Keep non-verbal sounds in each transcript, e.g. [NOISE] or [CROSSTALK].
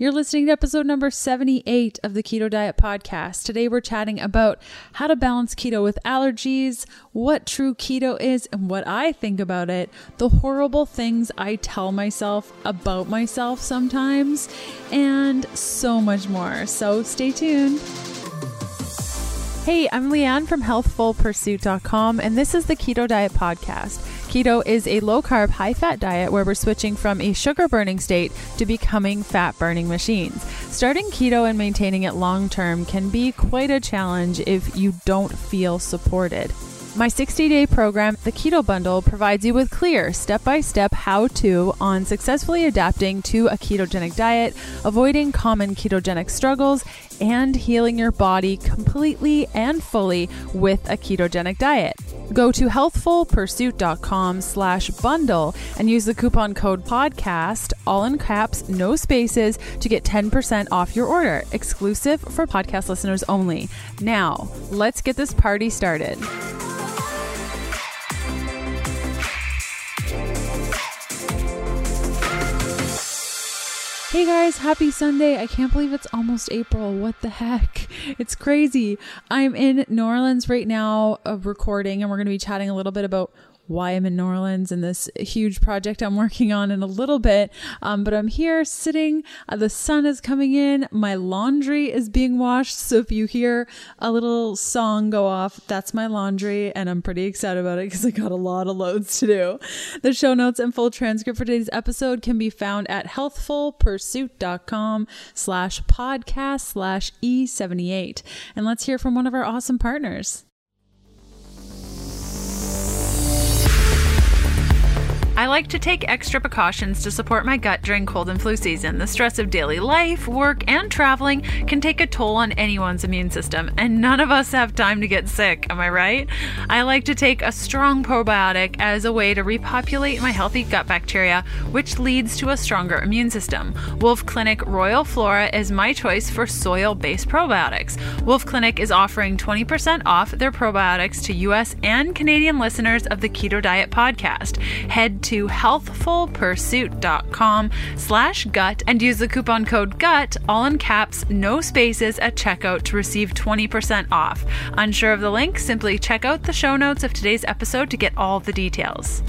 You're listening to episode number 78 of the Keto Diet Podcast. Today we're chatting about how to balance keto with allergies, what true keto is, and what I think about it, the horrible things I tell myself about myself sometimes, and so much more. So stay tuned. Hey, I'm Leanne from healthfulpursuit.com, and this is the Keto Diet Podcast. Keto is a low carb, high fat diet where we're switching from a sugar burning state to becoming fat burning machines. Starting keto and maintaining it long term can be quite a challenge if you don't feel supported. My 60 day program, the Keto Bundle, provides you with clear step by step how to on successfully adapting to a ketogenic diet, avoiding common ketogenic struggles, and healing your body completely and fully with a ketogenic diet. Go to healthfulpursuit.com slash bundle and use the coupon code podcast, all in caps, no spaces, to get 10% off your order, exclusive for podcast listeners only. Now, let's get this party started. Hey guys, happy Sunday. I can't believe it's almost April. What the heck? It's crazy. I'm in New Orleans right now of recording, and we're going to be chatting a little bit about why I'm in New Orleans and this huge project I'm working on in a little bit. Um, but I'm here sitting. Uh, the sun is coming in. My laundry is being washed. So if you hear a little song go off, that's my laundry. And I'm pretty excited about it because I got a lot of loads to do. The show notes and full transcript for today's episode can be found at healthfulpursuit.com slash podcast slash E78. And let's hear from one of our awesome partners. I like to take extra precautions to support my gut during cold and flu season. The stress of daily life, work, and traveling can take a toll on anyone's immune system, and none of us have time to get sick, am I right? I like to take a strong probiotic as a way to repopulate my healthy gut bacteria, which leads to a stronger immune system. Wolfe Clinic Royal Flora is my choice for soil based probiotics. Wolfe Clinic is offering 20% off their probiotics to US and Canadian listeners of the Keto Diet podcast. Head to healthfulpursuit.com slash gut and use the coupon code GUT, all in caps, no spaces at checkout to receive 20% off. Unsure of the link? Simply check out the show notes of today's episode to get all the details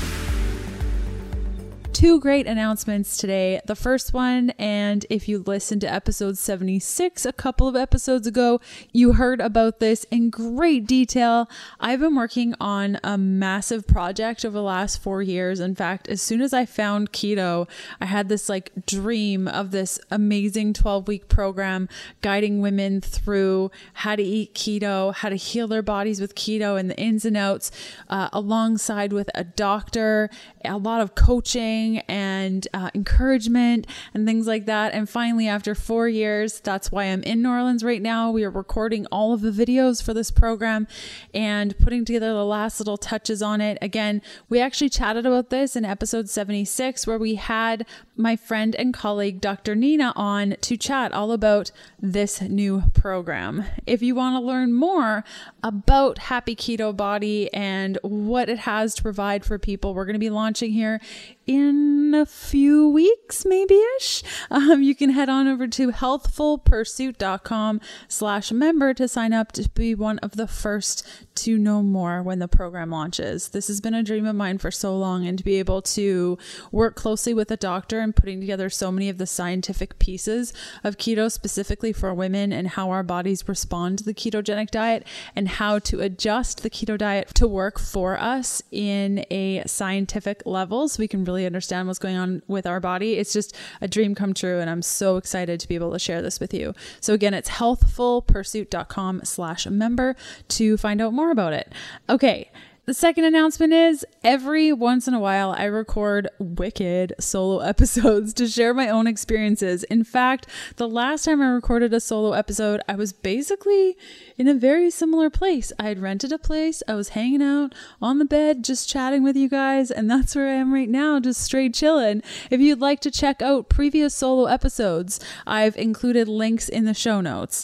two great announcements today. The first one, and if you listened to episode 76 a couple of episodes ago, you heard about this in great detail. I've been working on a massive project over the last four years. In fact, as soon as I found keto, I had this like dream of this amazing 12 week program guiding women through how to eat keto, how to heal their bodies with keto, and the ins and outs, uh, alongside with a doctor, a lot of coaching and uh, encouragement and things like that. And finally, after four years, that's why I'm in New Orleans right now. We are recording all of the videos for this program and putting together the last little touches on it. Again, we actually chatted about this in episode 76, where we had my friend and colleague, Dr. Nina, on to chat all about this new program. If you want to learn more about Happy Keto Body and what it has to provide for people, we're going to be launching here in a few weeks, maybe ish. Um, you can head on over to healthfulpursuit.com slash member to sign up to be one of the first to know more when the program launches. This has been a dream of mine for so long, and to be able to work closely with a doctor and putting together so many of the scientific pieces of keto specifically for women and how our bodies respond to the ketogenic diet and how to adjust the keto diet to work for us in a scientific level so we can really understand what's going on with our body. It's just a dream come true, and I'm so excited to be able to share this with you. So again, it's healthfulpursuit.com slash member to find out more about it. Okay. The second announcement is every once in a while I record wicked solo [LAUGHS] episodes to share my own experiences. In fact, the last time I recorded a solo episode, I was basically in a very similar place. I had rented a place, I was hanging out on the bed, just chatting with you guys, and that's where I am right now, just straight chilling. If you'd like to check out previous solo episodes, I've included links in the show notes.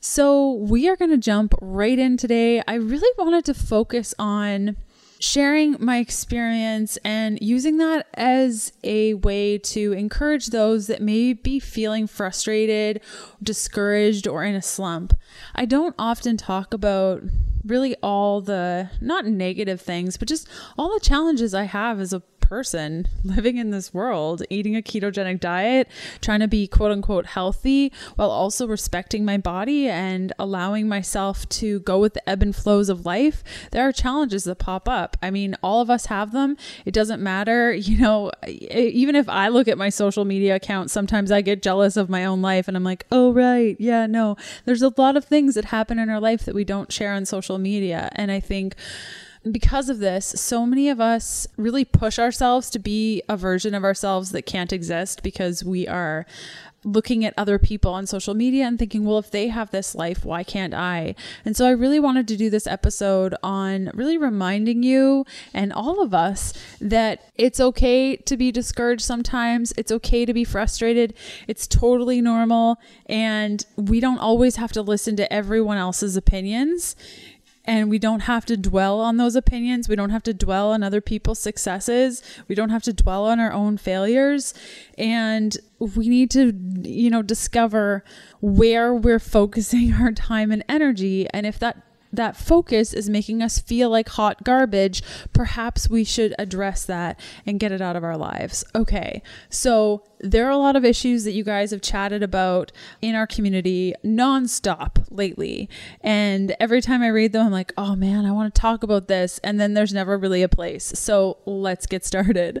So, we are going to jump right in today. I really wanted to focus on sharing my experience and using that as a way to encourage those that may be feeling frustrated, discouraged, or in a slump. I don't often talk about really all the not negative things, but just all the challenges I have as a person [LAUGHS] living in this world, eating a ketogenic diet, trying to be quote unquote healthy while also respecting my body and allowing myself to go with the ebb and flows of life. There are challenges that pop up. I mean, all of us have them. It doesn't matter. [LAUGHS] You know, even if I look at my social media account, sometimes I get jealous of my own life and I'm like, oh, right. Yeah, no. There's a lot of things that happen in our life that we don't share on social media. And I think because of this, so many of us really push ourselves to be a version of ourselves that can't exist because we are looking at other people on social media and thinking, well, if they have this life, why can't I? And so I really wanted to do this episode on really reminding you and all of us that it's okay to be discouraged sometimes. It's okay to be frustrated. It's totally normal. And we don't always have to listen to everyone else's opinions and we don't have to dwell on those opinions. We don't have to dwell on other people's successes. We don't have to dwell on our own failures. And we need to, you know, discover where we're focusing [LAUGHS] our time and energy. And if that that focus is making us feel like hot garbage, perhaps we should address that and get it out of our lives. Okay, so there are a lot of issues that you guys have chatted about in our community nonstop lately. And every time I read them, I'm like, oh man, I want to talk about this. And then there's never really a place. So let's get started.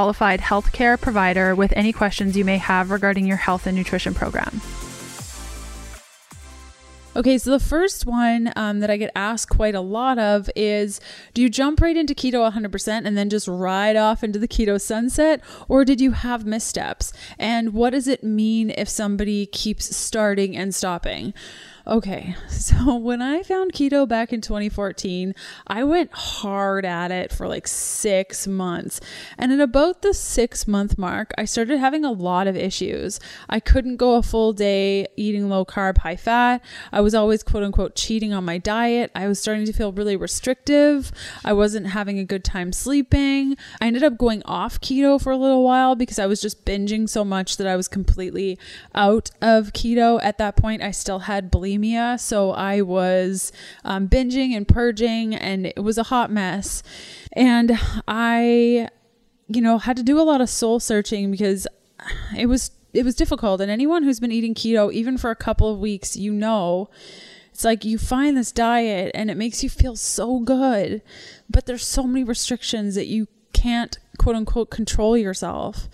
qualified healthcare provider with any questions you may have regarding your health and nutrition program. Okay, so the first one um, that I get asked quite a lot of is Do you jump right into keto 100% and then just ride off into the keto sunset? Or did you have missteps? And what does it mean if somebody keeps starting and stopping? Okay, so [LAUGHS] when I found keto back in 2014, I went hard at it for like six months. And at about the six month mark, I started having a lot of issues. I couldn't go a full day eating low carb, high fat. I was always quote unquote cheating on my diet. I was starting to feel really restrictive. I wasn't having a good time sleeping. I ended up going off keto for a little while because I was just binging so much that I was completely out of keto. At that point, I still had bulimia bulimia. So I was um, binging and purging, and it was a hot mess. And I, you know, had to do a lot of soul searching because it was it was difficult. And anyone who's been eating keto, even for a couple of weeks, you know, it's like you find this diet and it makes you feel so good, but there's so many restrictions that you can't quote unquote control yourself.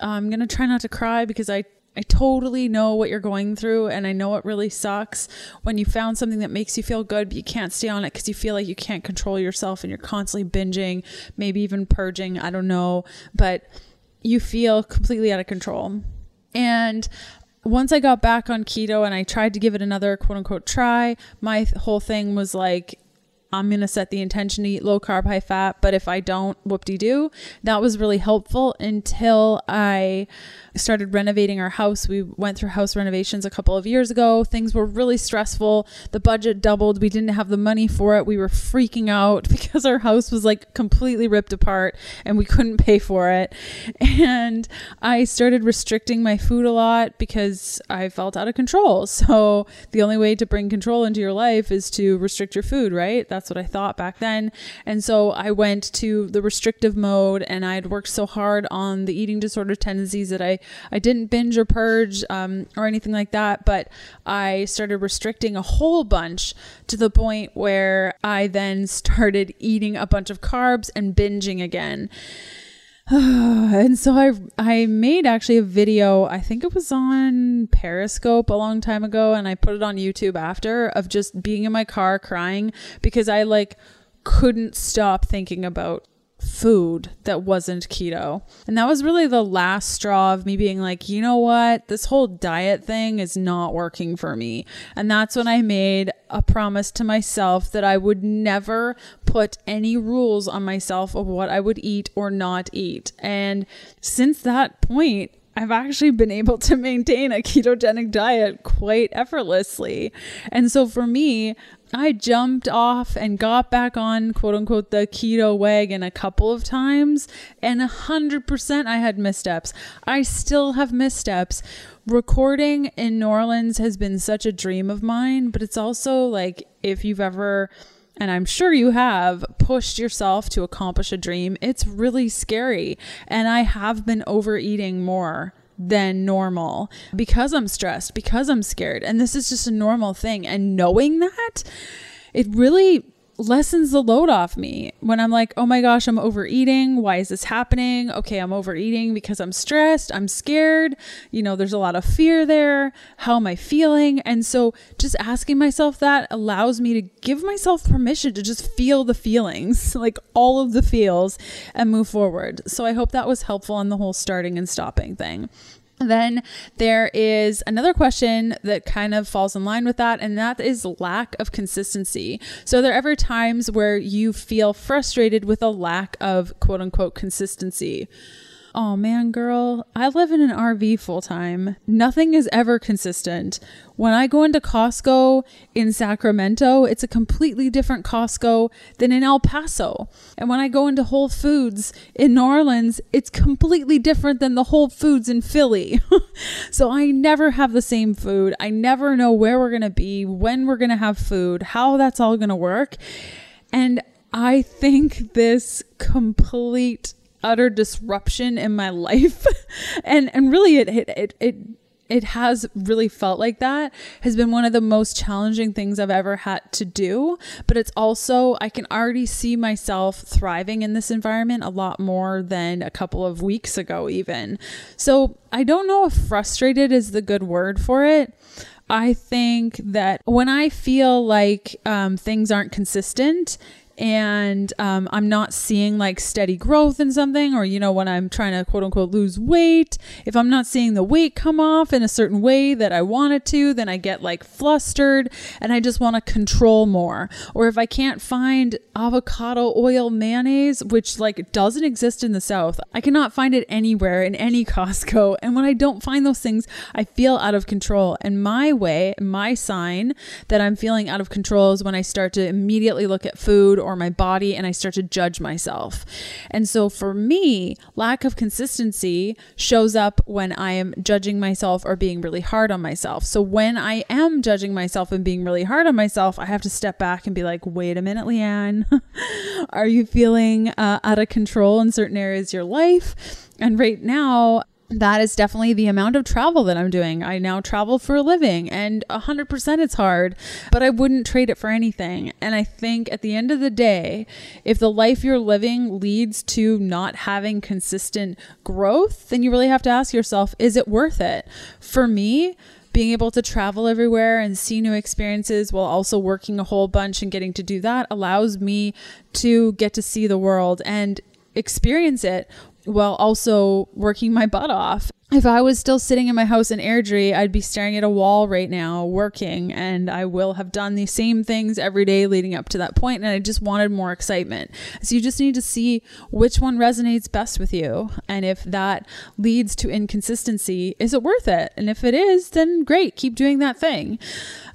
I'm gonna try not to cry because I I totally know what you're going through, and I know it really sucks when you found something that makes you feel good, but you can't stay on it because you feel like you can't control yourself and you're constantly binging, maybe even purging. I don't know, but you feel completely out of control. And once I got back on keto and I tried to give it another quote unquote try, my whole thing was like, I'm going to set the intention to eat low carb, high fat, but if I don't, whoop de doo. That was really helpful until I started renovating our house. We went through house renovations a couple of years ago. Things were really stressful. The budget doubled. We didn't have the money for it. We were freaking out [LAUGHS] because our house was like completely ripped apart and we couldn't pay for it. And I started restricting my food a lot because I felt out of control. [LAUGHS] So the only way to bring control into your life is to restrict your food, right? That's what I thought back then. And so I went to the restrictive mode and I had worked so hard on the eating disorder tendencies that I I didn't binge or purge um, or anything like that, but I started restricting a whole bunch to the point where I then started eating a bunch of carbs and binging again. [SIGHS] and so I I made actually a video. I think it was on Periscope a long time ago, and I put it on YouTube after of just being in my car crying because I like couldn't stop thinking about food that wasn't keto. And that was really the last straw of me being like, you know what? This whole diet thing is not working for me. And that's when I made a promise to myself that I would never put any rules on myself of what I would eat or not eat. And since that point, I've actually been able to maintain a ketogenic diet quite effortlessly. And so for me, I jumped off and got back on quote unquote the keto wagon a couple of times, and 100% I had missteps. I still have missteps. Recording in New Orleans has been such a dream of mine, but it's also like if you've ever and I'm sure you have pushed yourself to accomplish a dream, it's really scary. And I have been overeating more than normal because I'm stressed, because I'm scared. And this is just a normal thing. And knowing that, it really lessens the load off me when I'm like, oh my gosh, I'm overeating. Why is this happening? Okay, I'm overeating because I'm stressed. I'm scared. You know, there's a lot of fear there. How am I feeling? And so just asking myself that allows me to give myself permission to just feel the feelings, [LAUGHS] like all of the feels, and move forward. So I hope that was helpful on the whole starting and stopping thing. Then there is another question that kind of falls in line with that, and that is lack of consistency. So, there ever times where you feel frustrated with a lack of quote unquote consistency? Oh man, girl, I live in an RV full time. Nothing is ever consistent. When I go into Costco in Sacramento, it's a completely different Costco than in El Paso. And when I go into Whole Foods in New Orleans, it's completely different than the Whole Foods in Philly. [LAUGHS] so I never have the same food. I never know where we're going to be, when we're going to have food, how that's all going to work. And I think this complete utter disruption in my [LAUGHS] life and and really it it it, it it has really felt like that has been one of the most challenging things I've ever had to do. But it's also, I can already see myself thriving in this environment a lot more than a couple of weeks ago, even. So I don't know if frustrated is the good word for it. I think that when I feel like um, things aren't consistent, and um, I'm not seeing like steady growth in something, or you know, when I'm trying to quote unquote lose weight, if I'm not seeing the weight come off in a certain way that I want it to, then I get like flustered and I just want to control more. Or if I can't find avocado oil mayonnaise, which like doesn't exist in the South, I cannot find it anywhere in any [LAUGHS] Costco. And when I don't find those things, I feel out of control. And my way, my sign that I'm feeling out of control is when I start to immediately look at food or my body and I start to judge myself. And so for me, lack of consistency shows up when I am judging myself or being really hard on myself. So when I am judging myself and being really hard on myself, I have to step back and be like, wait a minute, Leanne, [LAUGHS] are you feeling uh, out of control in certain areas of your life? And right now, that is definitely the amount of travel that I'm doing. I now travel for a living and 100% it's hard, but I wouldn't trade it for anything. And I think at the end of the day, if the life you're living leads to not having consistent growth, then you really have to ask yourself, is it worth it? For me, being able to travel everywhere and see new experiences while also working a whole bunch and getting to do that allows me to get to see the world and experience it while also working my butt off if I was still sitting in my house in Airdrie, I'd be staring at a wall right now working, and I will have done the same things every day leading up to that point, and I just wanted more excitement. So you just need to see which one resonates best with you, and if that leads to inconsistency, is it worth it? And if it is, then great, keep doing that thing.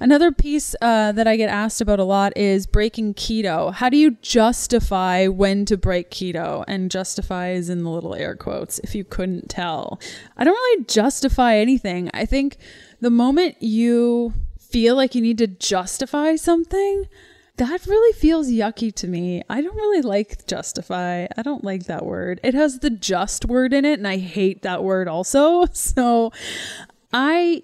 Another piece uh, that I get asked about a lot is breaking keto. How do you justify when to break keto? And justify is in the little air quotes, if you couldn't tell. I don't really justify anything. I think the moment you feel like you need to justify something, that really feels yucky to me. I don't really like justify. I don't like that word. It has the just word in it, and I hate that word also. [LAUGHS] So I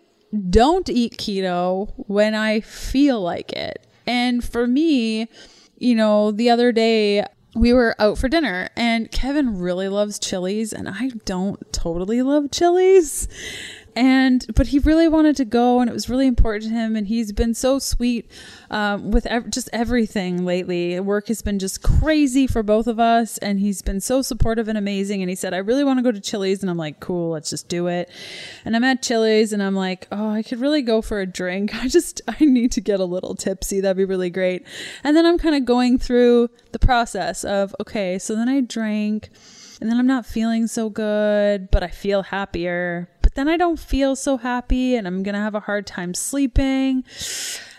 don't eat keto when I feel like it. And for me, you know, the other day we were out for dinner and Kevin really loves Chili's and I don't totally love Chili's. And but he really wanted to go and it was really important to him and he's been so sweet um, with ev- just everything lately. Work has been just crazy for both of us and he's been so supportive and amazing and he said i really want to go to chili's and i'm like cool let's just do it. And i'm at chili's and i'm like oh i could really go for a drink. [LAUGHS] I just i need to get a little tipsy. That'd be really great. And then i'm kind of going through the process of okay so then i drank and then I'm not feeling so good, but I feel happier. Then I don't feel so happy and I'm going to have a hard time sleeping.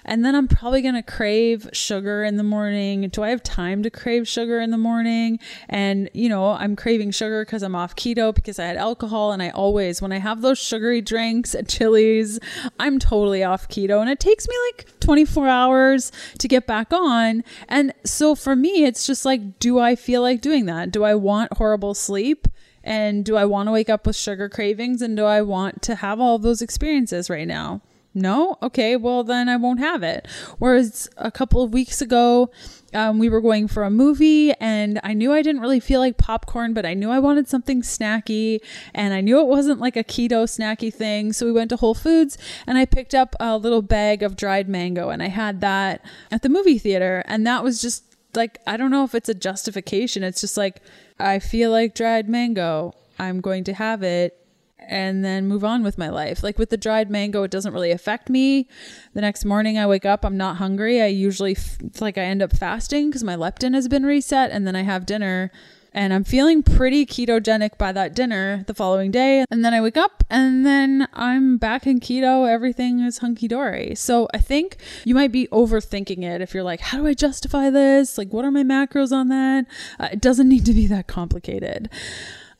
And then I'm probably going to crave sugar in the morning. Do I have time to crave sugar in the morning? And, you know, I'm craving sugar because I'm off keto because I had alcohol. And I always, when I have those sugary drinks at Chili's, I'm totally off keto. And it takes me like 24 hours to get back on. And so for me, it's just like, do I feel like doing that? Do I want horrible sleep? And do I want to wake up with sugar cravings? And do I want to have all those experiences right now? No? Okay, well, then I won't have it. Whereas a couple of weeks ago, um, we were going for a movie and I knew I didn't really feel like popcorn, but I knew I wanted something snacky and I knew it wasn't like a keto snacky thing. So we went to Whole Foods and I picked up a little bag of dried mango and I had that at the movie theater. And that was just like, I don't know if it's a justification. It's just like, I feel like dried mango. I'm going to have it and then move on with my life. Like with the dried mango, it doesn't really affect me. The next morning I wake up, I'm not hungry. I usually f- like I end up fasting because my leptin has been reset and then I have dinner and I'm feeling pretty ketogenic by that dinner the following day. And then I wake up and then I'm back in keto. Everything is hunky dory. So I think you might be overthinking it if you're like, how do I justify this? Like, what are my macros on that? Uh, it doesn't need to be that complicated.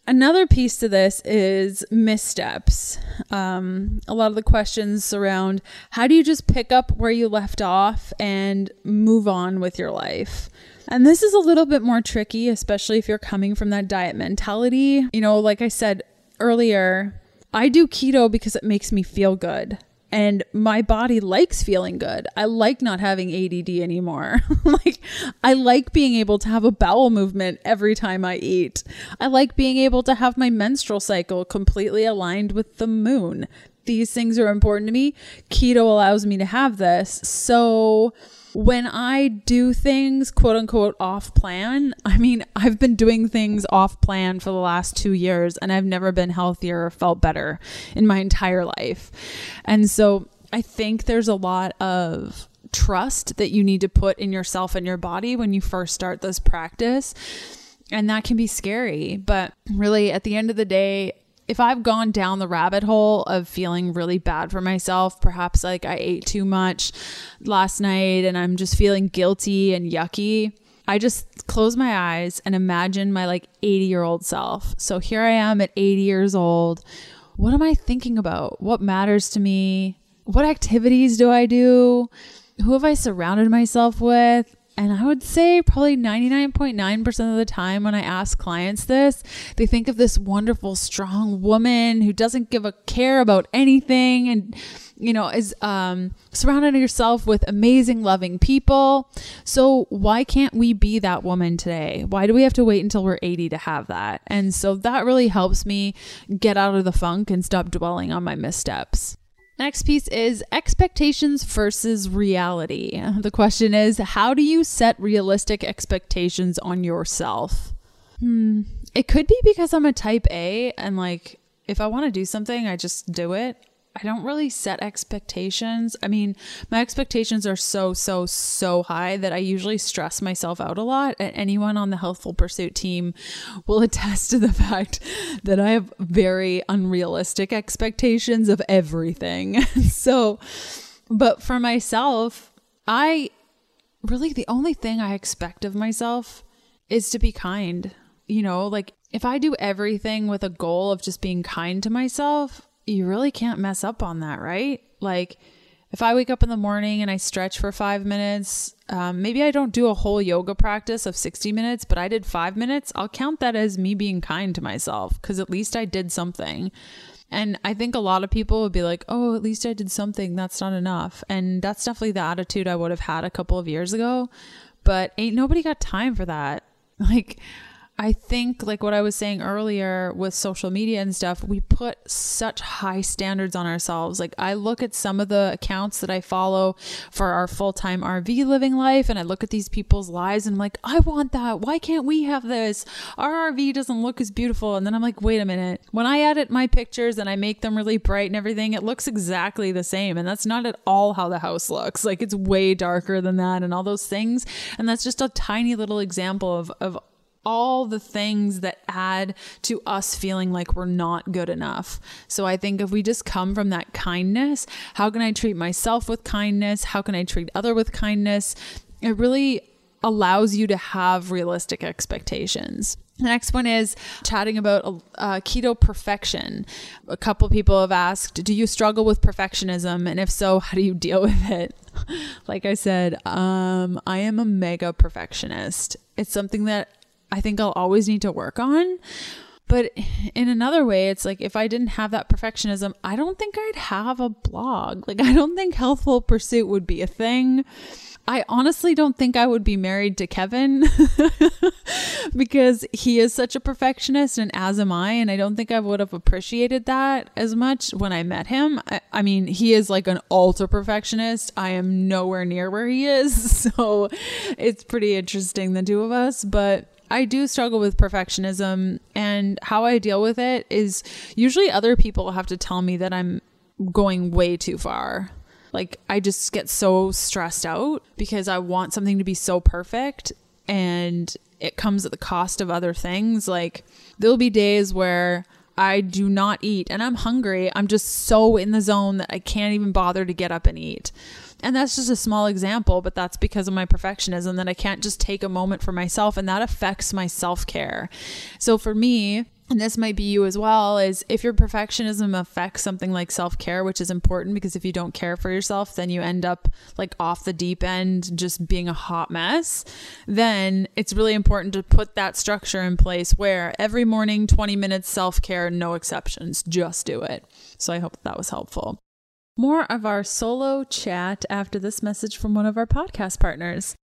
Another piece to this is missteps. Um, a lot of the questions around how do you just pick up where you left off and move on with your life? And this is a little bit more tricky, especially if you're coming from that diet mentality. You know, like I said earlier, I do keto because it makes me feel good and my body likes feeling good. I like not having ADD anymore. [LAUGHS] like I like being able to have a bowel movement every time I eat. I like being able to have my menstrual cycle completely aligned with the moon. These things are important to me. Keto allows me to have this. So when I do things quote unquote off plan, I mean, I've been doing things off plan for the last two years and I've never been healthier or felt better in my entire life. And so I think there's a lot of trust that you need to put in yourself and your body when you first start this practice. And that can be scary. But really, at the end of the day, if I've gone down the rabbit hole of feeling really bad for myself, perhaps like I ate too much last night and I'm just feeling guilty and yucky, I just close my eyes and imagine my like 80 year old self. So here I am at 80 years old. What am I thinking about? What matters to me? What activities do I do? Who have I surrounded myself with? And I would say probably 99.9% of the time when I ask clients this, they think of this wonderful, strong woman who doesn't give a care about anything and, you know, is um, surrounding herself with amazing, loving people. So why can't we be that woman today? Why do we have to wait until we're 80 to have that? And so that really helps me get out of the funk and stop dwelling on my missteps. Next piece is expectations versus reality. The question is how do you set realistic expectations on yourself? Hmm. It could be because I'm a type A and like if I want to do something, I just do it. I don't really set expectations. I mean, my expectations are so, so, so high that I usually stress myself out a lot. And anyone on the Healthful Pursuit team will [LAUGHS] attest to the fact that I have very unrealistic expectations of everything. [LAUGHS] so, but for myself, I really, the only thing I expect of myself is to be kind. You know, like if I do everything with a goal of just being kind to myself, you really can't mess up on that, right? Like, if I wake up in the morning and I stretch for five minutes, um, maybe I don't do a whole yoga practice of 60 minutes, but I did five minutes, I'll count that as me being kind to myself because at least I did something. And I think a lot of people would be like, oh, at least I did something. That's not enough. And that's definitely the attitude I would have had a couple of years ago. But ain't nobody got time for that. [LAUGHS] Like, I think, like what I was saying earlier with social media and stuff, we put such high standards on ourselves. Like, I look at some of the accounts that I follow for our full time RV living life, and I look at these people's lives and I'm like, I want that. Why can't we have this? Our RV doesn't look as beautiful. And then I'm like, wait a minute. When I edit my pictures and I make them really bright and everything, it looks exactly the same. And that's not at all how the house looks. Like, it's way darker than that and all those things. And that's just a tiny little example of, of all the things that add to us feeling like we're not good enough. So I think if we just come from that kindness, how can I treat myself with kindness? How can I treat other with kindness? It really allows you to have realistic expectations. The next one is chatting about uh, keto perfection. A couple people have asked, Do you struggle with perfectionism? And if so, how do you deal [LAUGHS] with it? like I said, um, I am a mega perfectionist. It's something that I think I'll always need to work on. But in another way, it's like if I didn't have that perfectionism, I don't think I'd have a blog. Like, I don't think Healthful Pursuit would be a thing. I honestly don't think I would be married to Kevin [LAUGHS] because he is such a perfectionist and as am I. And I don't think I would have appreciated that as much when I met him. I, I mean, he is like an ultra perfectionist. I am nowhere near where he is. [LAUGHS] So it's pretty interesting, the two of us. But I do struggle with perfectionism, and how I deal with it is usually other people have to tell me that I'm going way too far. Like, I just get so stressed out because I want something to be so perfect, and it comes at the cost of other things. Like, there'll be days where I do not eat and I'm hungry. I'm just so in the zone that I can't even bother to get up and eat. And that's just a small example, but that's because of my perfectionism that I can't just take a moment for myself and that affects my self care. So for me, and this might be you as well is if your perfectionism affects something like self-care which is important because if you don't care for yourself then you end up like off the deep end just being a hot mess then it's really important to put that structure in place where every morning 20 minutes self-care no exceptions. Just do it. So i hope that was helpful more of our solo chat after this message from one of our podcast partners.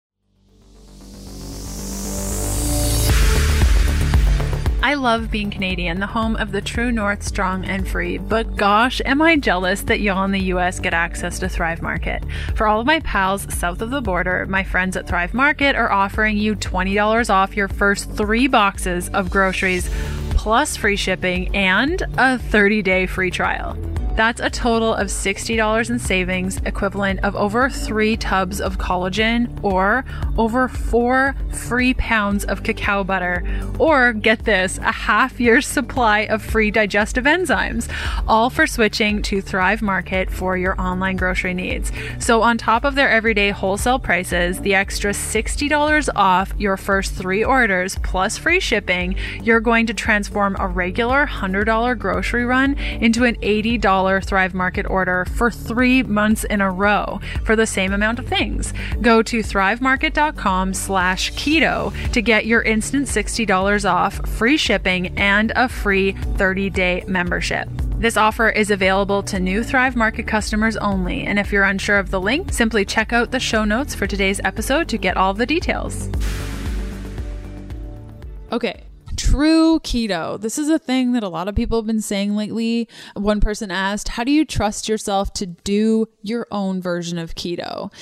I love being Canadian, the home of the true North, strong and free. But gosh, am I jealous that y'all in the US get access to Thrive Market. For all of my pals south of the border, my friends at Thrive Market are offering you $20 off your first three boxes of groceries, plus free shipping and a 30 day free trial. That's a total of $60 in savings, equivalent of over three tubs of collagen or over four free pounds of cacao butter. Or get this, a half year's supply of free digestive enzymes, all for switching to Thrive Market for your online grocery needs. So, on top of their everyday wholesale prices, the extra $60 off your first three orders plus free shipping, you're going to transform a regular $100 grocery run into an $80 Thrive Market order for three months in a row for the same amount of things. Go to thrivemarket.com slash keto to get your instant $60 off, free shipping, and a free 30-day membership. This offer is available to new Thrive Market customers only, and if you're unsure of the link, simply check out the show notes for today's episode to get all the details. Okay, True keto. This is a thing that a lot of people have been saying lately. One person asked, How do you trust yourself to do your own version of keto?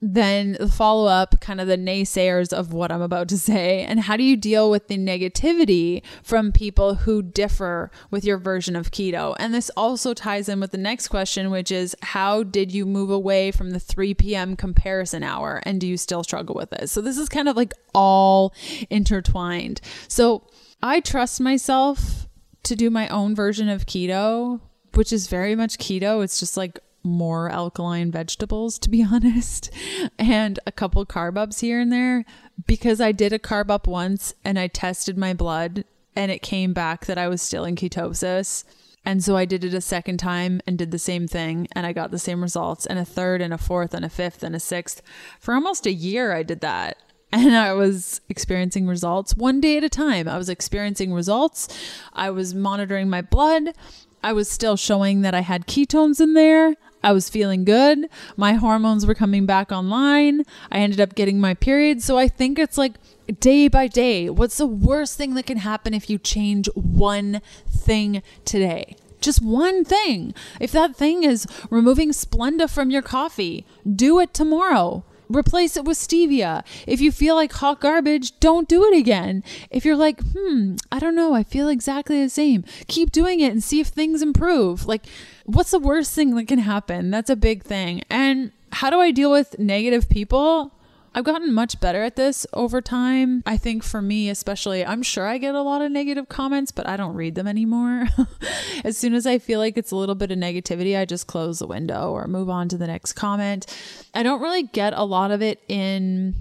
Then the follow up kind of the naysayers of what I'm about to say. And how do you deal with the negativity from people who differ with your version of keto? And this also ties in with the next question which is how did you move away from the 3 p.m. comparison hour? And do you still struggle with it? So this is kind of like all intertwined. So I trust myself to do my own version of keto which is very much keto. It's just like more alkaline vegetables, to be [LAUGHS] honest, and a couple carb ups here and there because I did a carb up once and I tested my blood and it came back that I was still in ketosis. And so I did it a second time and did the same thing and I got the same results and a third and a fourth and a fifth and a sixth. For almost a year I did that. [LAUGHS] And I was experiencing results one day at a time. I was experiencing results. I was monitoring my blood I was still showing that I had ketones in there. I was feeling good. My hormones were coming back online. I ended up getting my period. So I think it's like day by day. What's the worst thing that can happen if you change one thing today? Just one thing. If that thing is removing Splenda from your coffee, do it tomorrow. Replace it with stevia. If you feel like hot garbage, don't do it again. If you're like, hmm, I don't know, I feel exactly the same, keep doing it and see if things improve. Like, what's the worst thing that can happen? That's a big thing. And how do I deal with negative people? I've gotten much better at this over time. I think for me, especially, I'm sure I get a lot of negative comments, but I don't read them anymore. [LAUGHS] as soon as I feel like it's a little bit of negativity, I just close the window or move on to the next comment. I don't really get a lot of it in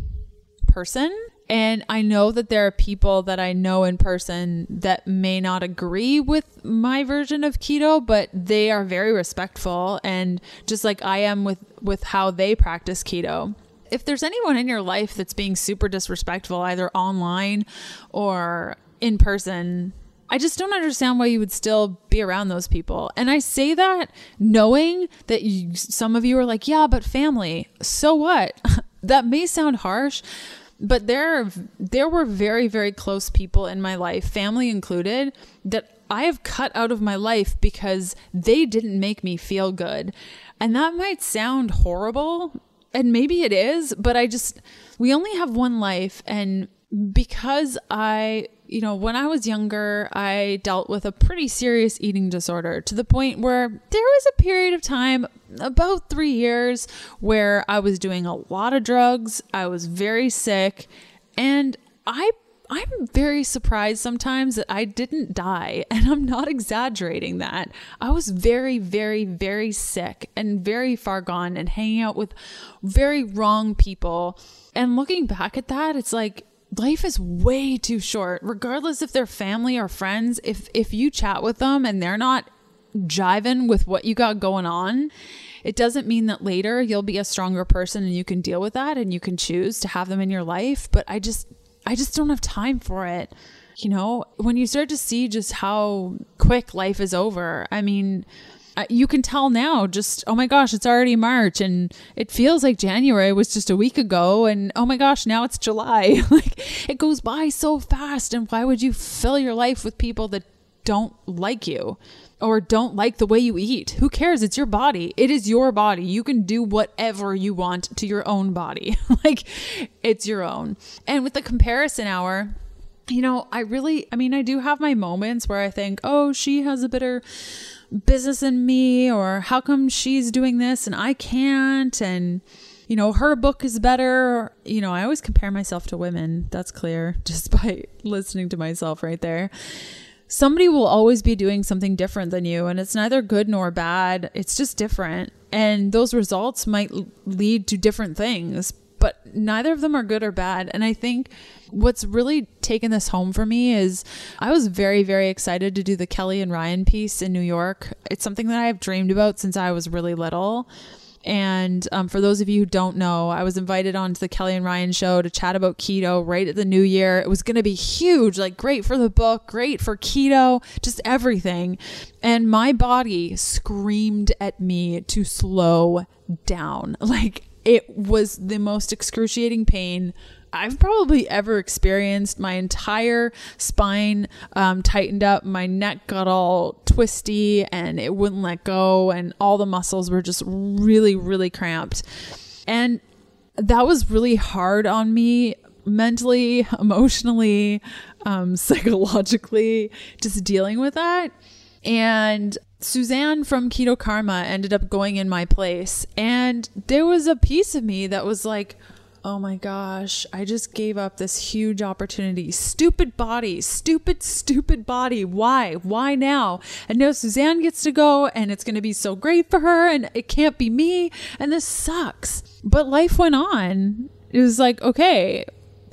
person. And I know that there are people that I know in person that may not agree with my version of keto, but they are very respectful and just like I am with with how they practice keto if there's anyone in your life that's being super disrespectful, either online or in person, I just don't understand why you would still be around those people. And I say that knowing that you, some of you are like, yeah, but family. So what? [LAUGHS] that may sound harsh, but there there were very very close people in my life, family included, that I have cut out of my life because they didn't make me feel good. And that might sound horrible, and maybe it is, but I just, we only have one life. And because I, you know, when I was younger, I dealt with a pretty serious eating disorder to the point where there was a period of time, about three years, where I was doing a lot of drugs. I was very sick. And I I'm very surprised sometimes that I didn't die, [LAUGHS] and I'm not exaggerating that. I was very, very, very sick and very far gone and hanging out with very wrong people. And looking back at that, it's like life is way too short, regardless if they're family or friends. If if you chat with them and they're not jiving with what you got going on, it doesn't mean that later you'll be a stronger person and you can deal with that and you can choose to have them in your life. But I just I just don't have time for it. You know, when you start to see just how quick life is over, I mean, uh, you can tell now just oh my gosh it's already march and it feels like january was just a week ago and oh my gosh now it's july [LAUGHS] like it goes by so fast and why would you fill your life with people that don't like you or don't like the way you eat. Who cares? It's your body. It is your body. You can do whatever you want to your own body. [LAUGHS] like it's your own. And with the comparison hour, you know, I really, I mean, I do have my moments where I think, oh, she has a better business than me, or how come she's doing this and I can't? And, you know, her book is better. You know, I always compare myself to women. That's clear [LAUGHS] just by listening to myself right there somebody will always be doing something different than you and it's neither good nor bad. It's just different. And those results might lead to different things but neither of them are good or bad. And i think what's really taken this home for me is i was very very excited to do the kelly and ryan piece in new york. It's something that i've dreamed about since i was really little and um, for those of you who don't know, I was invited onto the Kelly and Ryan show to chat about keto right at the new year. It was going to be huge, like great for the book, great for keto, just everything. And my body screamed at me to slow down. [LAUGHS] Like it was the most excruciating pain I've probably ever experienced. My entire spine um, tightened up, my neck got all twisty, and it wouldn't let go, and all the muscles were just really, really cramped. And that was really hard on me mentally, [LAUGHS] emotionally, um, [LAUGHS] psychologically, just dealing with that. And Suzanne from Keto Karma ended up going in my place. And there was a piece of me that was like, oh my gosh, I just gave up this huge opportunity. Stupid body, stupid, stupid body. Why? Why now? And now Suzanne gets to go and it's going to be so great for her and it can't be me. And this sucks. But life went on. It was like, okay,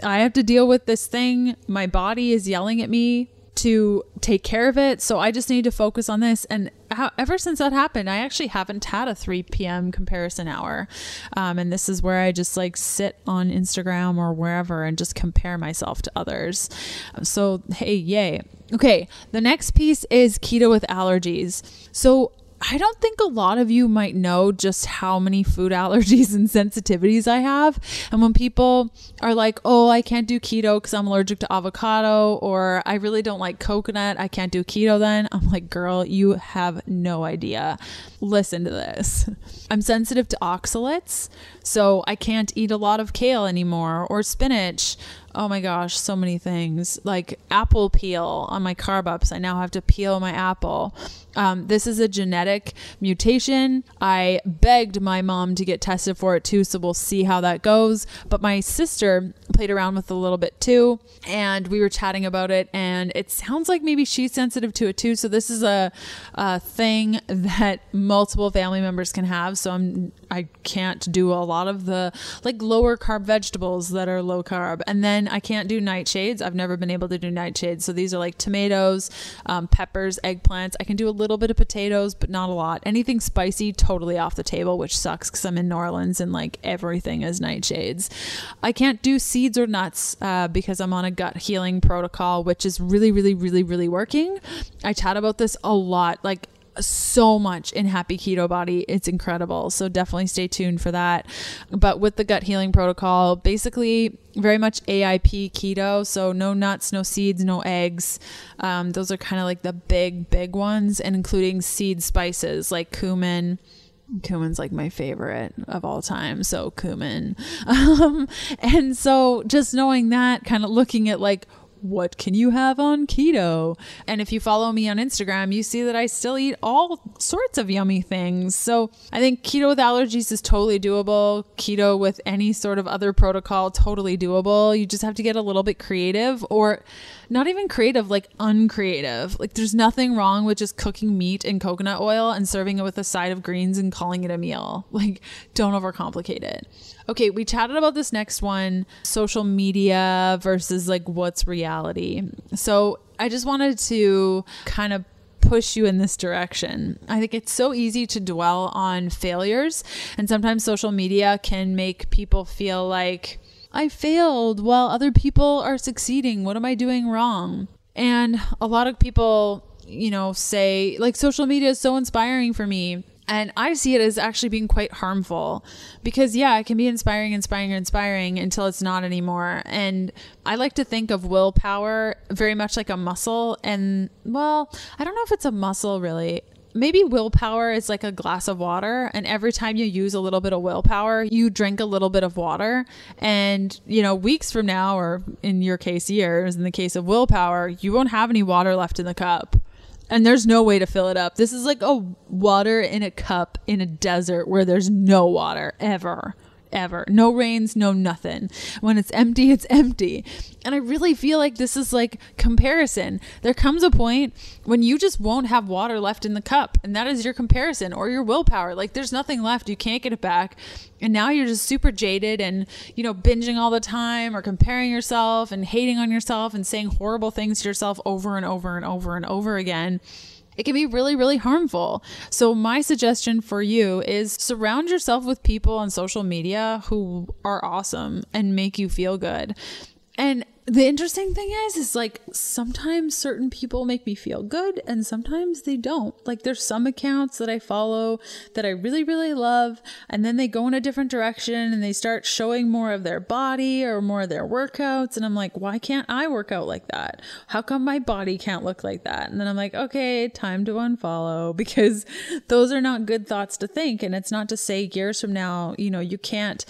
I have to deal with this thing. My body is yelling at me to take care of it. So I just need to focus on this. And how, ever since that happened, I actually haven't had a 3 p.m. comparison hour. Um, and this is where I just like sit on Instagram or wherever and just compare myself to others. So, hey, yay. Okay, the next piece is keto with allergies. So, I don't think a lot of you might know just how many food [LAUGHS] allergies and sensitivities I have. And when people are like, oh, I can't do keto because I'm allergic to avocado, or I really don't like coconut, I can't do keto then, I'm like, girl, you have no idea. Listen to this. [LAUGHS] I'm sensitive to oxalates, so I can't eat a lot of kale anymore or spinach oh my gosh, so many things like apple peel on my carb ups. I now have to peel my apple. Um, this is a genetic mutation. I begged my mom to get tested for it too, so we'll see how that goes. But my sister played around with a little bit too, and we were chatting about it, and it sounds like maybe she's sensitive to it too. So this is a, a thing that multiple family members can have. So I'm I can't do a lot of the like lower carb vegetables that are low carb, and then I can't do nightshades. I've never been able to do nightshades. So these are like tomatoes, um, peppers, eggplants. I can do a little bit of potatoes, but not a lot. Anything spicy, totally off the table, which sucks because I'm in New Orleans and like everything is nightshades. I can't do seeds or nuts uh, because I'm on a gut healing protocol, which is really, really, really, really working. I chat about this a lot. Like so much in Happy Keto Body. It's incredible. So definitely stay tuned for that. But with the gut healing protocol, basically very much AIP keto. So no nuts, no seeds, no eggs. Um, those are kind of like the big, big ones, and including seed spices like cumin. Cumin's like my favorite of all time. So cumin. [LAUGHS] Um, and so just knowing that, kind of looking at like, what can you have on keto? And if you follow me on Instagram, you see that I still eat all sorts of yummy things. So I think keto with allergies is totally doable. Keto with any sort of other protocol, totally doable. You just have to get a little bit creative or not even creative, like uncreative. Like there's nothing wrong with just cooking meat in coconut oil and serving it with a side of greens and calling it a meal. [LAUGHS] Like don't overcomplicate it. Okay, we chatted about this next one social media versus like what's reality. So I just wanted to kind of push you in this direction. I think it's so easy to dwell on failures, and sometimes social media can make people feel like I failed while other people are succeeding. What am I doing wrong? And a lot of people, you know, say, like, social media is so inspiring for me. And I see it as actually being quite harmful because, yeah, it can be inspiring, inspiring, inspiring until it's not anymore. And I like to think of willpower very much like a muscle. And, well, I don't know if it's a muscle really maybe willpower is like a glass of water and every time you use a little bit of willpower you drink a little bit of water. And you know weeks from now or in your case years in the case of willpower you won't have any water left in the cup. And there's no way to fill it up. This is like a water in a cup in a desert where there's no water ever ever. No rains, no nothing. When it's empty, it's empty. And I really feel like this is like comparison. There comes a point when you just won't have water left in the cup, and that is your comparison or your willpower. Like there's nothing left. You can't get it back. And now you're just super jaded and, you know, binging all the time or comparing yourself and hating on yourself and saying horrible things to yourself over and over and over and over again it can be really, really harmful. So, my suggestion for you is surround yourself with people on social media who are awesome and make you feel good. And the interesting thing is is like sometimes certain people make me feel good and sometimes they don't. Like there's some accounts that i follow that i really really love and then they go in a different direction and they start showing more of their body or more of their workouts and i'm like why can't i work out like that? How come my body can't look like that? And then i'm like okay time to unfollow [LAUGHS] because those are not good thoughts to think and it's not to say years from now you know you can't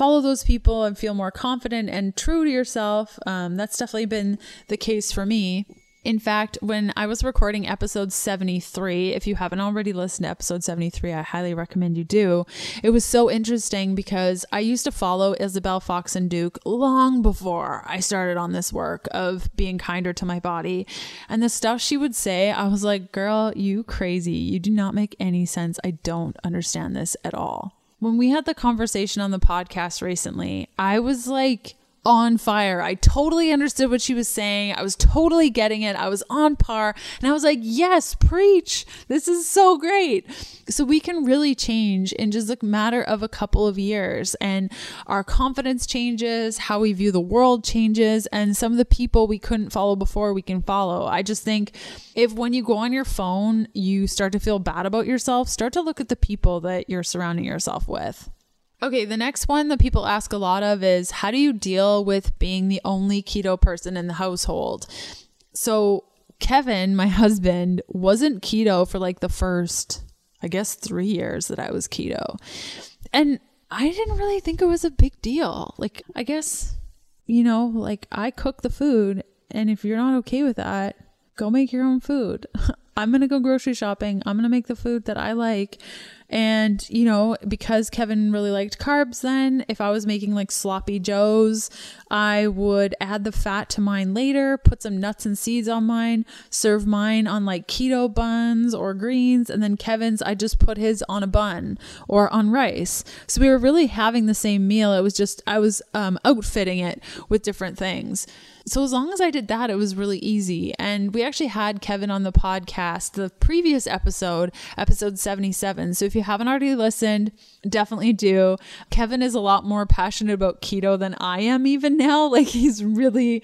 follow those people and feel more confident and true to yourself. Um, that's definitely been the case for me. In fact, when I was recording episode 73, if you haven't already listened to episode 73, I highly recommend you do. It was so interesting because I used to follow Isabel Foxen Duke long before I started on this work of being kinder to my body. And the stuff she would say, I was like, girl, you crazy. You do not make any sense. I don't understand this at all when we had the conversation on the podcast recently, I was like on fire. I totally understood what she was saying. I was totally getting it. I was on par. And I was like, yes, preach. This is so great. So we can really change in just a matter of a couple of years. And our confidence changes, how we view the world changes, and some of the people we couldn't follow before we can follow. I just think if when you go on your phone, you start to feel bad about yourself, start to look at the people that you're surrounding yourself with. Okay, the next one that people ask a lot of is how do you deal with being the only keto person in the household? So, Kevin, my [LAUGHS] husband, wasn't keto for like the first, I guess, three years that I was keto. And I didn't really think it was a big deal. Like, I guess, you know, like I cook the food, and if you're not okay with that, go make your own food. [LAUGHS] I'm going to go grocery shopping. I'm going to make the food that I like and, you know, because Kevin really liked carbs then, if I was making like sloppy joes, I would add the fat to mine later, put some nuts and seeds on mine, serve mine on like keto buns or greens, and then Kevin's, I just put his on a bun or on rice. So we were really having the same meal. It was just, I was um, outfitting it with different things. So as long as I did that, it was really easy. And we actually had Kevin on the podcast, the previous episode, episode 77. So if you haven't already listened, definitely do. Kevin is a lot more passionate about keto than I am even now. [LAUGHS] Like he's really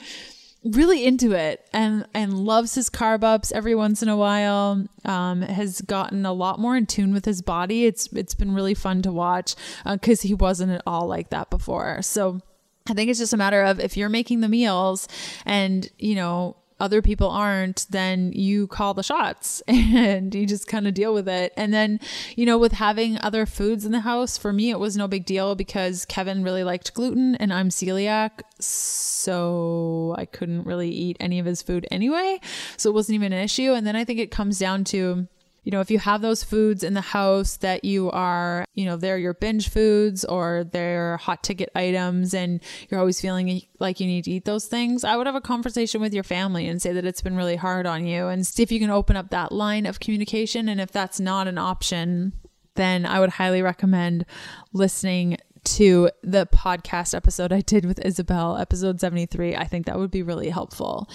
really into it and and loves his carb ups every once in a while um, has gotten a lot more in tune with his body it's it's been really fun to watch because uh, he wasn't at all like that before so I think it's just a matter of if you're making the meals and, you know, other people aren't, then you call the shots [LAUGHS] and you just kind of deal with it. And then, you know, with having other foods in the house, for me, it was no big deal because Kevin really liked gluten and I'm celiac. So I couldn't really eat any of his food anyway. So it wasn't even an issue. And then I think it comes down to, you know, if you have those foods in the house that you are, you know, they're your binge foods or they're hot ticket items and you're always feeling like you need to eat those things, I would have a conversation with your family and say that it's been really hard on you and see if you can open up that line of communication. And if that's not an option, then I would highly recommend listening to the podcast episode I did with Isabel, episode 73. I think that would be really helpful.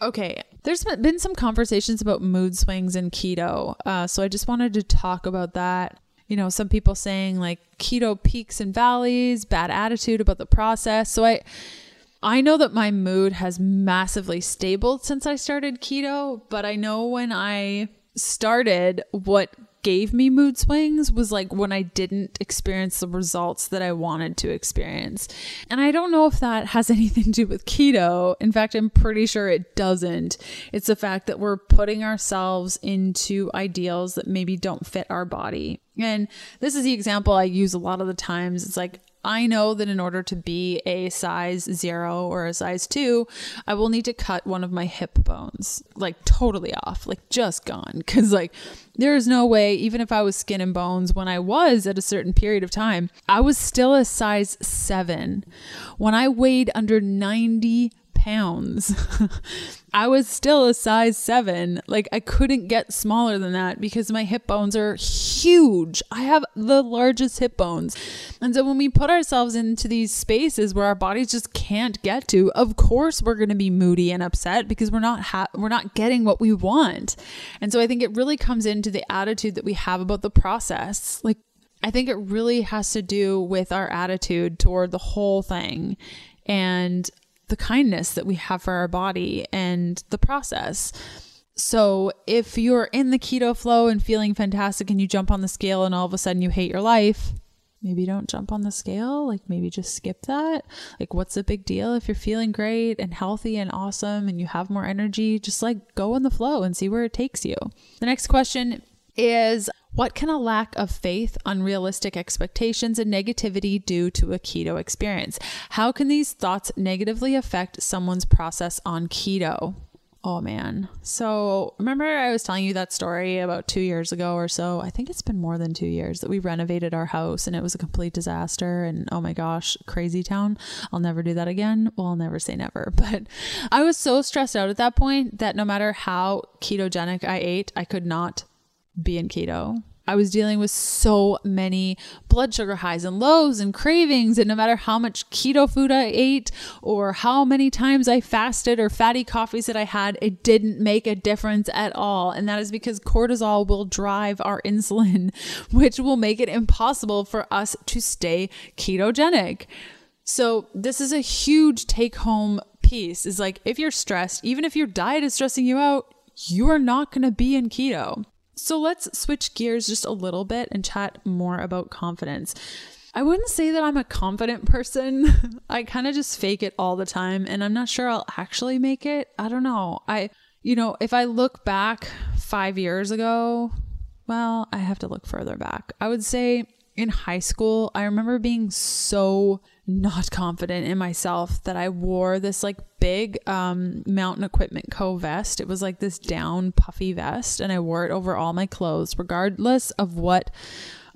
Okay, there's been some conversations about mood swings and keto. Uh, so I just wanted to talk about that. You know, some people saying like keto peaks and valleys, bad attitude about the process. So I. I know that my mood has massively stabled since I started keto, but I know when I started, what gave me mood swings was like when I didn't experience the results that I wanted to experience. And I don't know if that has [LAUGHS] anything to do with keto. In fact, I'm pretty sure it doesn't. It's the fact that we're putting ourselves into ideals that maybe don't fit our body. And this is the example I use a lot of the times. It's like, I know that in order to be a size zero or a size two, I will need to cut one of my hip bones, like totally off, like just gone. Cause like there is no way, even if I was skin and bones when I was at a certain period of time, I was still a size seven. When I weighed under 90 pounds. [LAUGHS] I was still a size seven. Like I couldn't get smaller than that because my hip bones are huge. I have the largest hip bones. And so when we put ourselves into these spaces where our bodies just can't get to, of course we're going to be moody and upset because we're not ha- we're not getting what we want. And so I think it really comes into the attitude that we have about the process. Like I think it really has to do with our attitude toward the whole thing. And the kindness that we have for our body and the process. So, if you're in the keto flow and feeling fantastic and you jump on the scale and all of a sudden you hate your life, maybe don't jump on the scale. Like, maybe just skip that. Like, what's the big deal? If you're feeling great and healthy and awesome and you have more energy, just like go in the flow and see where it takes you. The next question is what can a lack of faith, unrealistic expectations, and negativity do to a keto experience? How can these thoughts negatively affect someone's process on keto? Oh man. So remember I was telling you that story about two years ago or so? I think it's been more than two years that we renovated our house and it was a complete disaster. And oh my gosh, crazy town. I'll never do that again. Well, I'll never say never. [LAUGHS] But I was so stressed out at that point that no matter how ketogenic I ate, I could not be in keto. I was dealing with so many blood sugar highs and lows and cravings. And no matter how much keto food I ate or how many times I fasted or fatty coffees that I had, it didn't make a difference at all. And that is because cortisol will drive our insulin, [LAUGHS] which will make it impossible for us to stay ketogenic. So, this is a huge take home piece is like if you're stressed, even if your diet is stressing you out, you are not going to be in keto. So let's switch gears just a little bit and chat more about confidence. I wouldn't say that I'm a confident person. [LAUGHS] I kind of just fake it all the time and I'm not sure I'll actually make it. I don't know. I you know, if I look back 5 years ago, well, I have to look further back. I would say in high school, I remember being so not confident in myself that I wore this like big um, Mountain Equipment Co vest. It was like this down puffy vest, and I wore it over all my clothes, regardless of what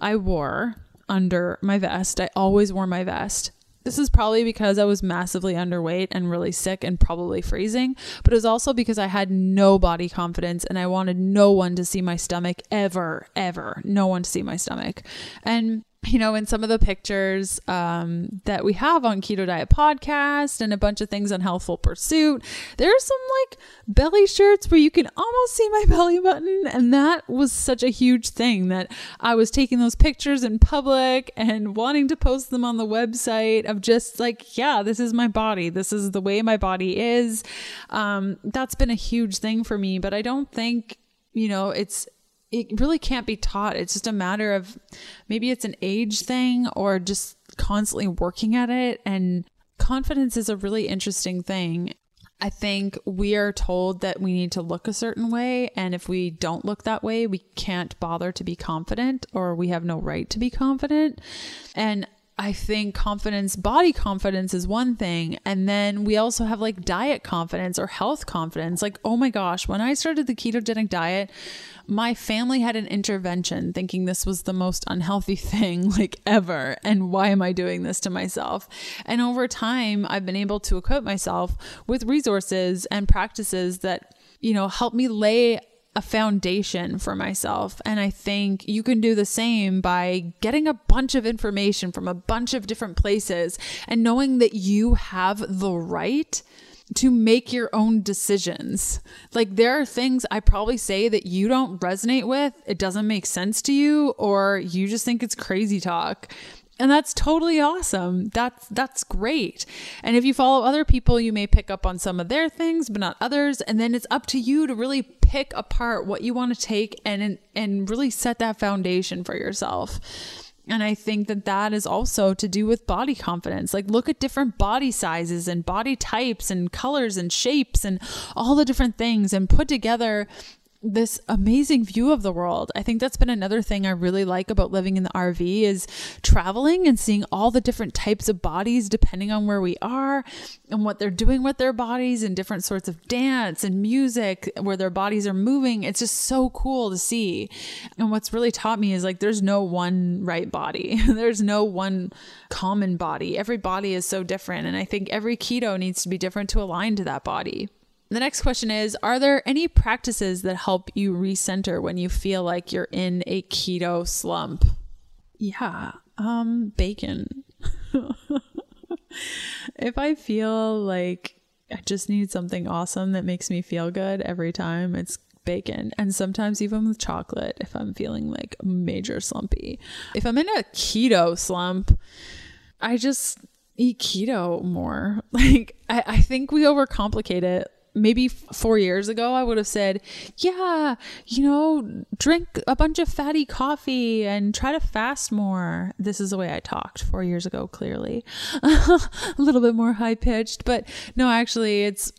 I wore under my vest. I always wore my vest. This is probably because I was massively underweight and really sick and probably freezing, but it was also because I had no body confidence and I wanted no one to see my stomach ever, ever. No one to see my stomach. And you know, in some of the pictures um, that we have on Keto Diet Podcast and a bunch of things on Healthful Pursuit, there's some like belly shirts where you can almost see my [LAUGHS] belly button. And that was such a huge thing that I was taking those pictures in public and wanting to post them on the website of just like, yeah, this is my body. This is the way my body is. Um, that's been a huge thing for me, but I don't think, you know, it's, it really can't be taught. It's just a matter of maybe it's an age thing or just constantly working at it. And confidence is a really interesting thing. I think we are told that we need to look a certain way. And if we don't look that way, we can't bother to be confident or we have no right to be confident. And I think confidence, body confidence is one thing. And then we also have like diet confidence or health confidence. Like, oh my gosh, when I started the ketogenic diet, my family had an intervention thinking this was the most unhealthy [LAUGHS] thing like ever. And why am I doing this to myself? And over time, I've been able to equip myself with resources and practices that, you know, help me lay a foundation for myself. And I think you can do the same by getting a bunch of information from a bunch of different places and knowing that you have the right to make your own decisions. Like there are things I probably say that you don't resonate with, it doesn't make sense to you, or you just think it's crazy talk and that's totally awesome. That's that's great. And if you follow other people you may pick up on some of their things but not others. And then it's up to you to really pick apart what you want to take and and really set that foundation for yourself. And I think that that is also to do with body confidence. Like, look at different body sizes and body types and colors and shapes and all the different things and put together this amazing view of the world. I think that's been another thing I really like about living in the RV is traveling and seeing all the different types of bodies depending on where we are and what they're doing with their bodies and different sorts of dance and music where their bodies are moving. It's just so cool to see. And what's really taught me is like there's no one right body. [LAUGHS] there's no one common body. Every body is so different and I think every keto needs to be different to align to that body. The next question is Are there any practices that help you recenter when you feel like you're in a keto slump? Yeah, um, bacon. [LAUGHS] if I feel like I just need something awesome that makes me feel good every time, it's bacon and sometimes even with chocolate if I'm feeling like major slumpy. If I'm in a keto slump, I just eat keto more. [LAUGHS] Like, I, I think we overcomplicate it maybe four years ago, I would have said, yeah, you know, drink a bunch of fatty coffee and try to fast more. This is the way I talked four years ago, clearly. [LAUGHS] a little bit more high pitched, but no, actually, it's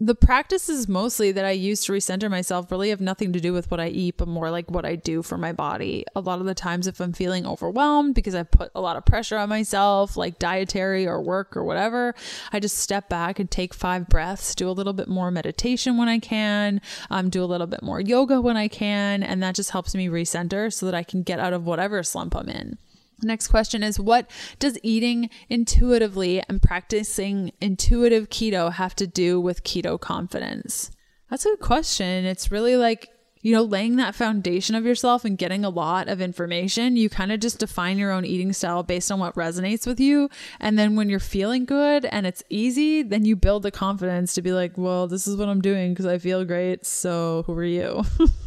the practices mostly that I use to recenter myself really have nothing to do with what I eat, but more like what I do for my body. A lot of the times, if I'm feeling overwhelmed because I've put a lot of pressure on myself, like dietary or work or whatever, I just step back and take five breaths, do a little bit more meditation when I can, um, do a little bit more yoga when I can, and that just helps me recenter so that I can get out of whatever slump I'm in. Next question is What does eating intuitively and practicing intuitive keto have to do with keto confidence? That's a good question. It's really like you know, laying that foundation of yourself and getting a lot of information, you kind of just define your own eating style based on what resonates with you. And then when you're feeling good and it's easy, then you build the confidence to be like, well, this is what I'm doing because I feel great. So who are you? [LAUGHS]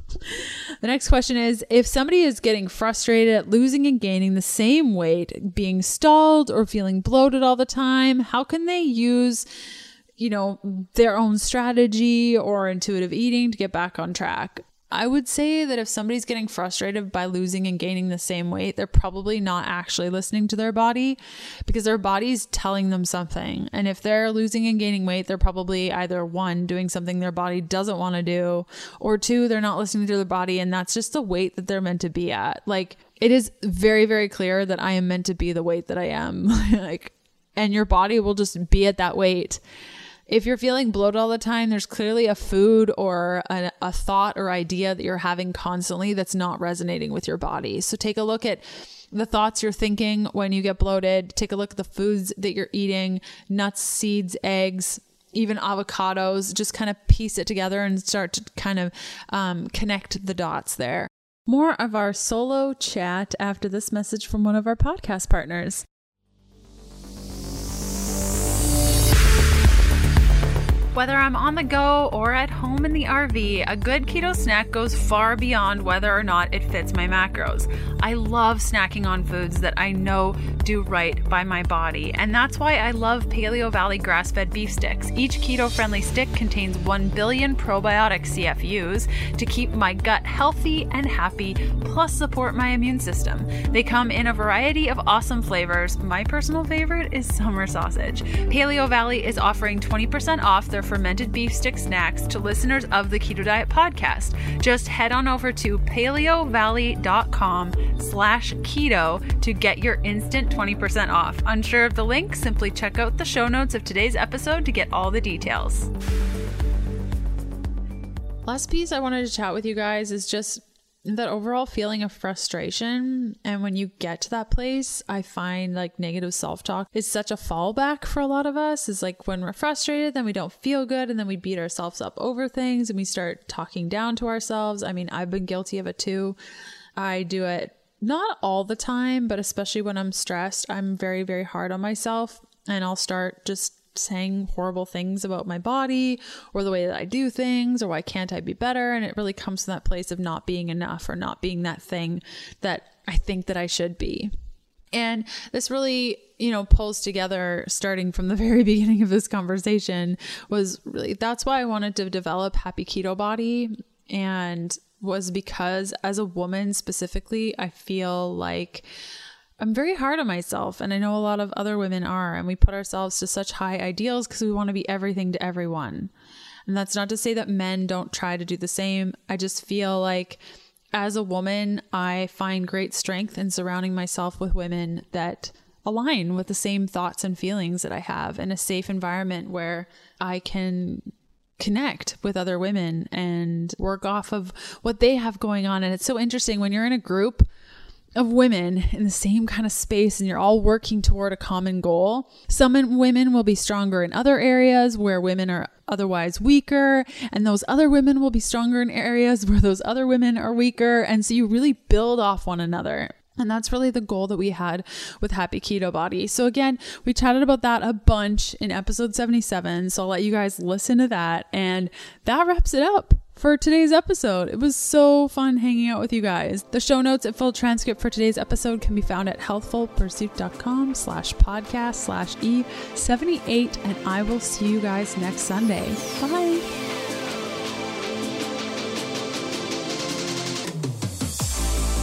the next question is if somebody is getting frustrated at losing and gaining the same weight, being stalled or feeling bloated all the time, how can they use you know, their own strategy or intuitive eating to get back on track. I would say that if somebody's getting frustrated by losing and gaining the same weight, they're probably not actually listening to their body because their body's telling them something. And if they're losing and gaining weight, they're probably either one, doing something their body doesn't want to do, or two, they're not listening to their body and that's just the weight that they're meant to be at. Like, it is very, very clear that I am meant to be the weight that I am. [LAUGHS] like, and your body will just be at that weight. If you're feeling bloated all the time, there's clearly a food or a, a thought or idea that you're having constantly that's not resonating with your body. So take a look at the thoughts you're thinking when you get bloated. Take a look at the foods that you're eating nuts, seeds, eggs, even avocados. Just kind of piece it together and start to kind of um, connect the dots there. More of our solo chat after this message from one of our podcast partners. Whether I'm on the go or at home in the RV, a good keto snack goes far beyond whether or not it fits my macros. I love snacking on foods that I know do right by my body, and that's why I love Paleovalley grass fed beef sticks. Each keto friendly stick contains 1 billion probiotic CFUs to keep my gut healthy and happy, plus support my immune system. They come in a variety of awesome flavors. My personal favorite is summer sausage. Paleovalley is offering 20% off their fermented beef stick snacks to listeners of the Keto Diet podcast. Just head on over to paleovalley.com slash keto to get your instant 20% off. Unsure of the link? Simply check out the show notes of today's episode to get all the details. Last piece I wanted to chat with you guys is just that overall feeling of frustration. And when you get to that place, I find like negative self talk is such a fallback for a lot of us. Is like when we're frustrated, then we don't feel good, and then we beat ourselves up over things and we start talking down to ourselves. I mean, I've been guilty of it too. I do it not all the time, but especially when I'm stressed, I'm very, very hard on myself. And I'll start just saying horrible things about my body or the way that I do things or why can't I be better and it really comes from that place of not being enough or not being that thing that I think that I should be. And this really, you know, pulls together starting from the [LAUGHS] very beginning of this conversation was really that's why I wanted to develop Happy Keto Body and was because as a woman specifically, I feel like I'm very hard on myself, and I know a lot of other women are, and we put ourselves to such high ideals because we want to be everything to everyone. And that's not to say that men don't try to do the same. I just feel like as a woman, I find great strength in surrounding myself with women that align with the same thoughts and feelings that I have in a safe environment where I can connect with other women and work off of what they have going on. And it's so interesting when you're in a group of women in the same kind of space and you're all working toward a common goal. Some women will be stronger in other areas where women are otherwise weaker, and those other women will be stronger in areas where those other women are weaker. And so you really build off one another. And that's really the goal that we had with Happy Keto Body. So, again, we chatted about that a bunch in episode 77. So, I'll let you guys listen to that. And that wraps it up for today's episode. It was so fun hanging out with you guys. The show notes and full transcript for today's episode can be found at healthfulpursuit.com slash podcast slash E78. And I will see you guys next Sunday. Bye.